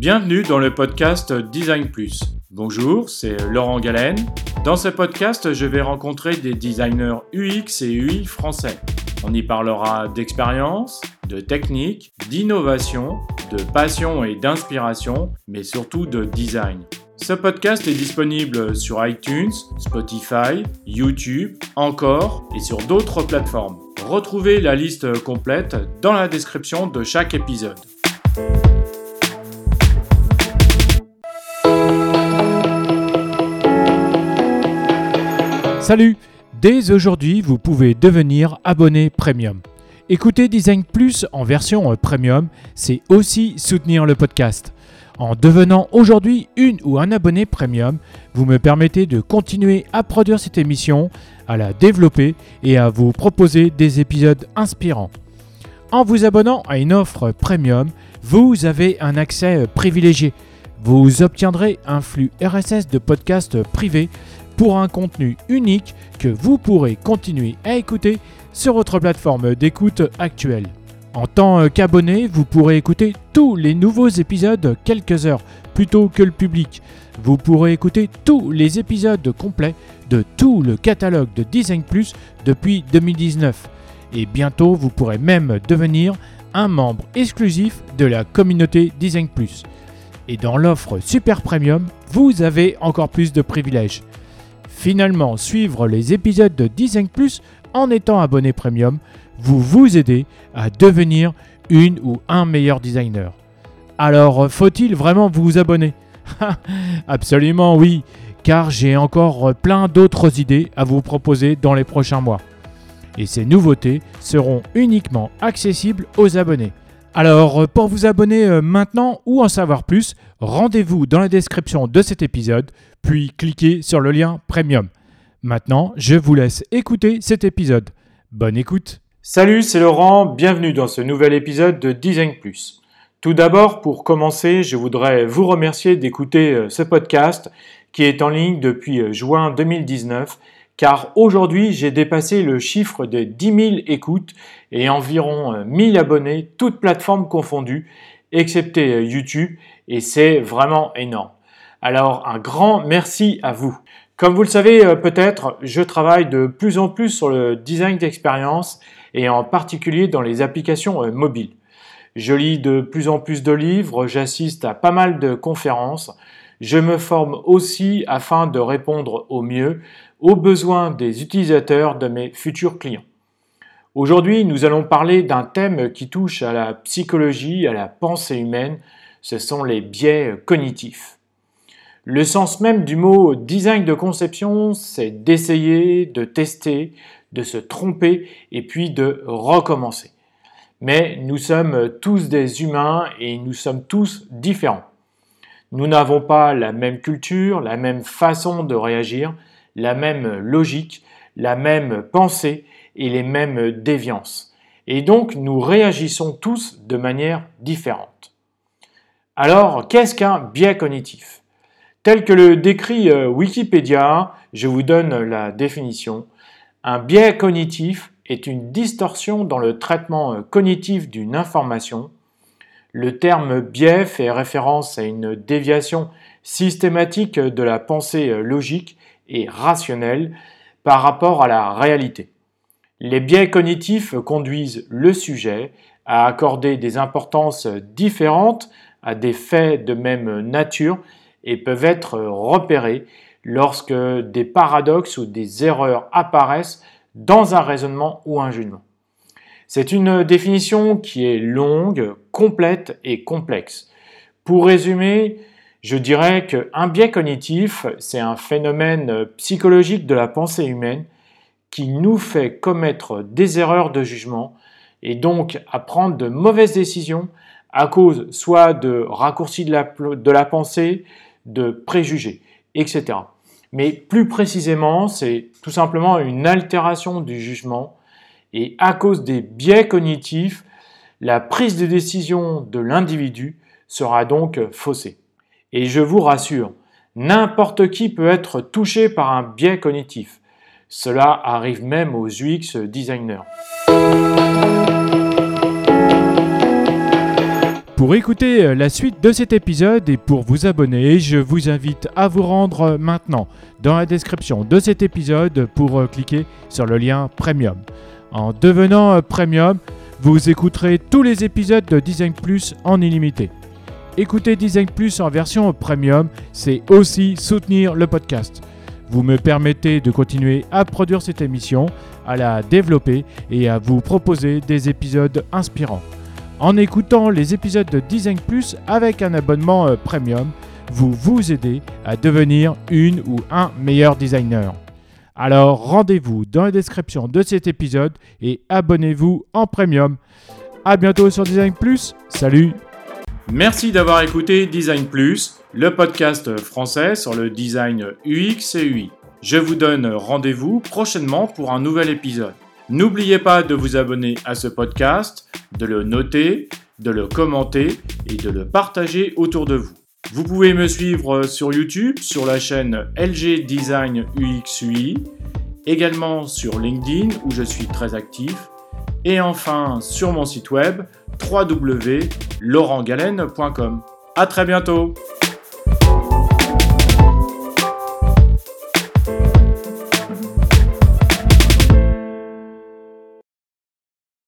Bienvenue dans le podcast Design Plus. Bonjour, c'est Laurent Galen. Dans ce podcast, je vais rencontrer des designers UX et UI français. On y parlera d'expérience, de technique, d'innovation, de passion et d'inspiration, mais surtout de design. Ce podcast est disponible sur iTunes, Spotify, YouTube, encore et sur d'autres plateformes. Retrouvez la liste complète dans la description de chaque épisode. Salut Dès aujourd'hui, vous pouvez devenir abonné premium. Écouter Design Plus en version premium, c'est aussi soutenir le podcast. En devenant aujourd'hui une ou un abonné premium, vous me permettez de continuer à produire cette émission, à la développer et à vous proposer des épisodes inspirants. En vous abonnant à une offre premium, vous avez un accès privilégié. Vous obtiendrez un flux RSS de podcasts privés pour un contenu unique que vous pourrez continuer à écouter sur votre plateforme d'écoute actuelle. En tant qu'abonné, vous pourrez écouter tous les nouveaux épisodes quelques heures plus tôt que le public. Vous pourrez écouter tous les épisodes complets de tout le catalogue de Design Plus depuis 2019. Et bientôt, vous pourrez même devenir un membre exclusif de la communauté Design Plus. Et dans l'offre Super Premium, vous avez encore plus de privilèges. Finalement, suivre les épisodes de Design Plus en étant abonné premium vous vous aider à devenir une ou un meilleur designer. Alors, faut-il vraiment vous abonner? Absolument oui, car j'ai encore plein d'autres idées à vous proposer dans les prochains mois. Et ces nouveautés seront uniquement accessibles aux abonnés. Alors, pour vous abonner euh, maintenant ou en savoir plus, rendez-vous dans la description de cet épisode, puis cliquez sur le lien Premium. Maintenant, je vous laisse écouter cet épisode. Bonne écoute Salut, c'est Laurent, bienvenue dans ce nouvel épisode de Design Plus. Tout d'abord, pour commencer, je voudrais vous remercier d'écouter euh, ce podcast qui est en ligne depuis euh, juin 2019, car aujourd'hui j'ai dépassé le chiffre des 10 000 écoutes et environ 1000 euh, abonnés, toutes plateformes confondues, excepté YouTube, et c'est vraiment énorme. Alors un grand merci à vous. Comme vous le savez peut-être, je travaille de plus en plus sur le design d'expérience et en particulier dans les applications euh, mobiles. Je lis de plus en plus de livres, j'assiste à pas mal de conférences, je me forme aussi afin de répondre au mieux aux besoins des utilisateurs de mes futurs clients. Aujourd'hui, nous allons parler d'un thème qui touche à la psychologie, à la pensée humaine, ce sont les biais cognitifs. Le sens même du mot design de conception, c'est d'essayer, de tester, de se tromper et puis de recommencer. Mais nous sommes tous des humains et nous sommes tous différents. Nous n'avons pas la même culture, la même façon de réagir, la même logique, la même pensée et les mêmes déviances. Et donc nous réagissons tous de manière différente. Alors, qu'est-ce qu'un biais cognitif? Tel que le décrit euh, Wikipédia, je vous donne la définition. Un biais cognitif est une distorsion dans le traitement euh, cognitif d'une information. Le terme biais fait référence à une déviation systématique de la pensée euh, logique et par rapport à la réalité. Les biais cognitifs conduisent le sujet à accorder des importances différentes à des faits de même nature et peuvent être repérés lorsque des paradoxes ou des erreurs apparaissent dans un raisonnement ou un jugement. C'est une définition qui est longue, complète et complexe. Pour résumer, je dirais qu'un biais cognitif, c'est un phénomène psychologique de la pensée humaine qui nous fait commettre des erreurs de jugement et donc à prendre de mauvaises décisions à cause soit de raccourcis de la, de la pensée, de préjugés etc. Mais plus précisément, c'est tout simplement une altération du jugement et à cause des biais cognitifs, la prise de décision de l'individu sera donc faussée. Et je vous rassure, n'importe qui peut être touché par un biais cognitif. Cela arrive même aux UX designers. Pour écouter la suite de cet épisode et pour vous abonner, je vous invite à vous rendre maintenant dans la description de cet épisode pour cliquer sur le lien Premium. En devenant Premium, vous écouterez tous les épisodes de Design Plus en illimité. Écouter Design Plus en version Premium, c'est aussi soutenir le podcast. Vous me permettez de continuer à produire cette émission, à la développer et à vous proposer des épisodes inspirants. En écoutant les épisodes de Design Plus avec un abonnement euh, premium, vous vous aidez à devenir une ou un meilleur designer. Alors rendez-vous dans la description de cet épisode et abonnez-vous en premium. A bientôt sur Design Plus. Salut Merci d'avoir écouté Design Plus, le podcast français sur le design UX et UI. Je vous donne rendez-vous prochainement pour un nouvel épisode. N'oubliez pas de vous abonner à ce podcast, de le noter, de le commenter et de le partager autour de vous. Vous pouvez me suivre sur YouTube, sur la chaîne LG Design UX également sur LinkedIn où je suis très actif, et enfin sur mon site web www.laurentgalen.com. À très bientôt